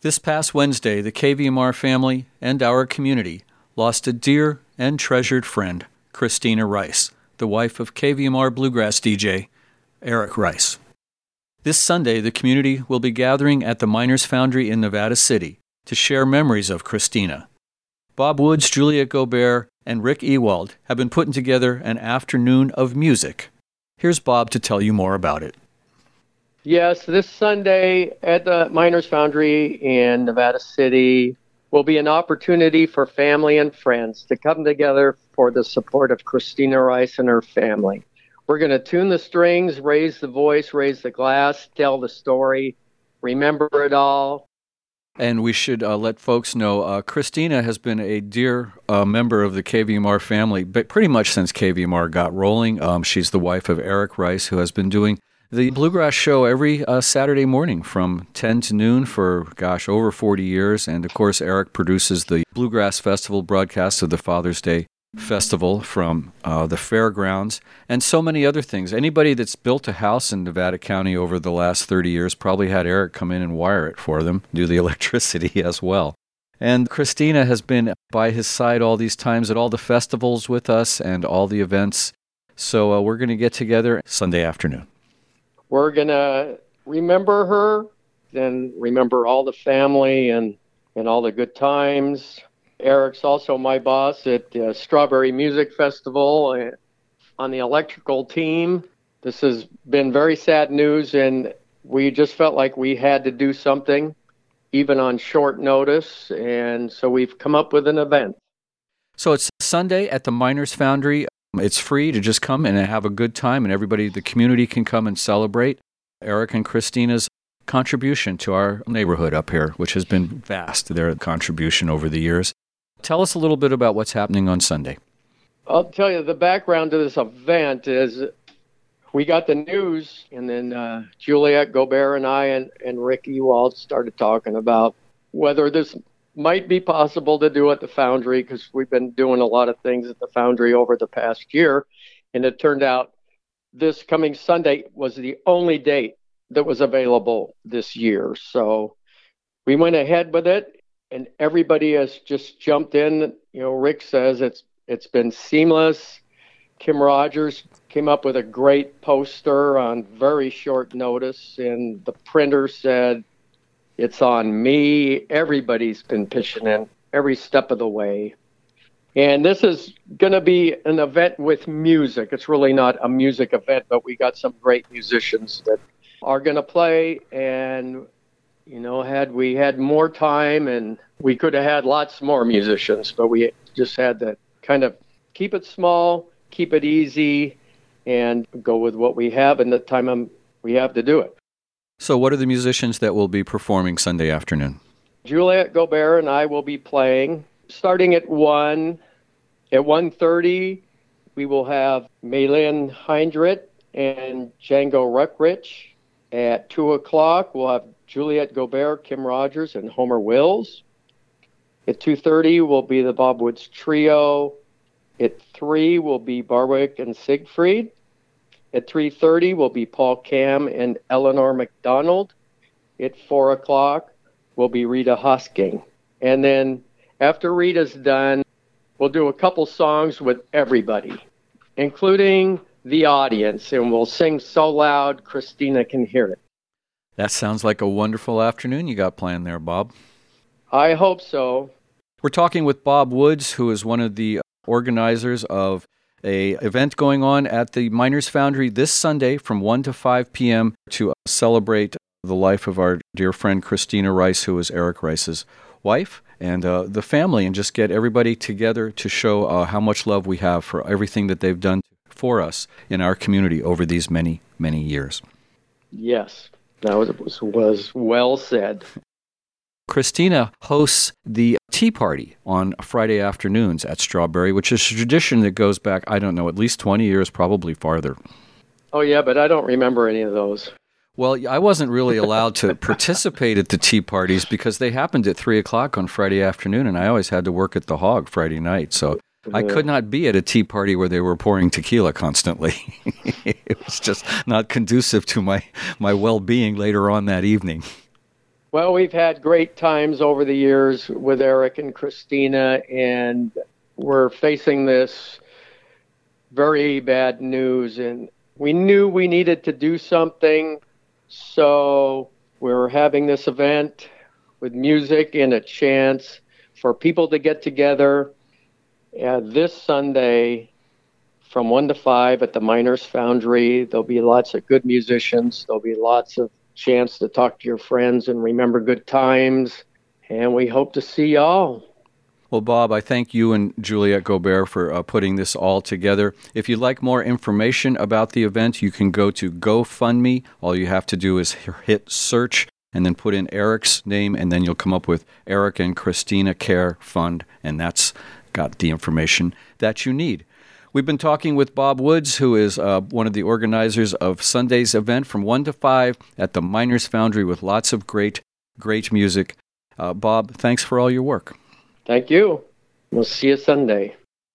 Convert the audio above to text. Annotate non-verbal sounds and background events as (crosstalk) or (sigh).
This past Wednesday, the KVMR family and our community lost a dear and treasured friend, Christina Rice, the wife of KVMR bluegrass DJ Eric Rice. This Sunday, the community will be gathering at the Miners Foundry in Nevada City to share memories of Christina. Bob Woods, Juliet Gobert, and Rick Ewald have been putting together an afternoon of music. Here's Bob to tell you more about it. Yes, this Sunday at the Miners Foundry in Nevada City will be an opportunity for family and friends to come together for the support of Christina Rice and her family. We're going to tune the strings, raise the voice, raise the glass, tell the story, remember it all. And we should uh, let folks know uh, Christina has been a dear uh, member of the KVMR family, but pretty much since KVMR got rolling. Um, she's the wife of Eric Rice, who has been doing the Bluegrass Show every uh, Saturday morning from 10 to noon for, gosh, over 40 years. And of course, Eric produces the Bluegrass Festival broadcast of the Father's Day Festival from uh, the fairgrounds and so many other things. Anybody that's built a house in Nevada County over the last 30 years probably had Eric come in and wire it for them, do the (laughs) electricity as well. And Christina has been by his side all these times at all the festivals with us and all the events. So uh, we're going to get together Sunday afternoon. We're going to remember her then remember all the family and, and all the good times. Eric's also my boss at uh, Strawberry Music Festival uh, on the electrical team. This has been very sad news, and we just felt like we had to do something, even on short notice. And so we've come up with an event. So it's Sunday at the Miners Foundry. It's free to just come and have a good time, and everybody, the community can come and celebrate Eric and Christina's contribution to our neighborhood up here, which has been vast, their contribution over the years. Tell us a little bit about what's happening on Sunday. I'll tell you the background to this event is we got the news, and then uh, Juliet Gobert and I and, and Rick Ewald started talking about whether this might be possible to do at the foundry because we've been doing a lot of things at the foundry over the past year. And it turned out this coming Sunday was the only date that was available this year. So we went ahead with it and everybody has just jumped in. You know, Rick says it's it's been seamless. Kim Rogers came up with a great poster on very short notice, and the printer said it's on me. Everybody's been pitching in every step of the way. And this is going to be an event with music. It's really not a music event, but we got some great musicians that are going to play. And, you know, had we had more time and we could have had lots more musicians, but we just had to kind of keep it small, keep it easy, and go with what we have and the time we have to do it. So, what are the musicians that will be performing Sunday afternoon? Juliet Gobert and I will be playing starting at one. At 1.30, we will have Malin Hindrit and Django Ruckrich. At 2 o'clock, we'll have Juliet Gobert, Kim Rogers, and Homer Wills. At 2.30 will be the Bob Woods Trio. At 3 will be Barwick and Siegfried. At 3.30 will be Paul Kamm and Eleanor MacDonald. At 4 o'clock will be Rita Hosking. And then after Rita's done, we'll do a couple songs with everybody, including the audience, and we'll sing so loud Christina can hear it. That sounds like a wonderful afternoon you got planned there, Bob. I hope so. We're talking with Bob Woods, who is one of the organizers of a event going on at the Miners Foundry this Sunday from 1 to 5 p.m. to celebrate the life of our dear friend Christina Rice, who is Eric Rice's wife, and uh, the family, and just get everybody together to show uh, how much love we have for everything that they've done for us in our community over these many, many years. Yes, that was, was well said. Christina hosts the tea party on Friday afternoons at Strawberry, which is a tradition that goes back, I don't know, at least 20 years, probably farther. Oh, yeah, but I don't remember any of those. Well, I wasn't really allowed to participate at the tea parties because they happened at 3 o'clock on Friday afternoon, and I always had to work at the Hog Friday night. So I could not be at a tea party where they were pouring tequila constantly. (laughs) it was just not conducive to my, my well being later on that evening. Well, we've had great times over the years with Eric and Christina, and we're facing this very bad news. And we knew we needed to do something. So we're having this event with music and a chance for people to get together uh, this Sunday from 1 to 5 at the Miners Foundry. There'll be lots of good musicians. There'll be lots of chance to talk to your friends and remember good times. And we hope to see y'all. Well, Bob, I thank you and Juliet Gobert for uh, putting this all together. If you'd like more information about the event, you can go to GoFundMe. All you have to do is hit search and then put in Eric's name, and then you'll come up with Eric and Christina Care Fund, and that's got the information that you need. We've been talking with Bob Woods, who is uh, one of the organizers of Sunday's event from 1 to 5 at the Miners Foundry with lots of great, great music. Uh, Bob, thanks for all your work. Thank you. We'll see you Sunday.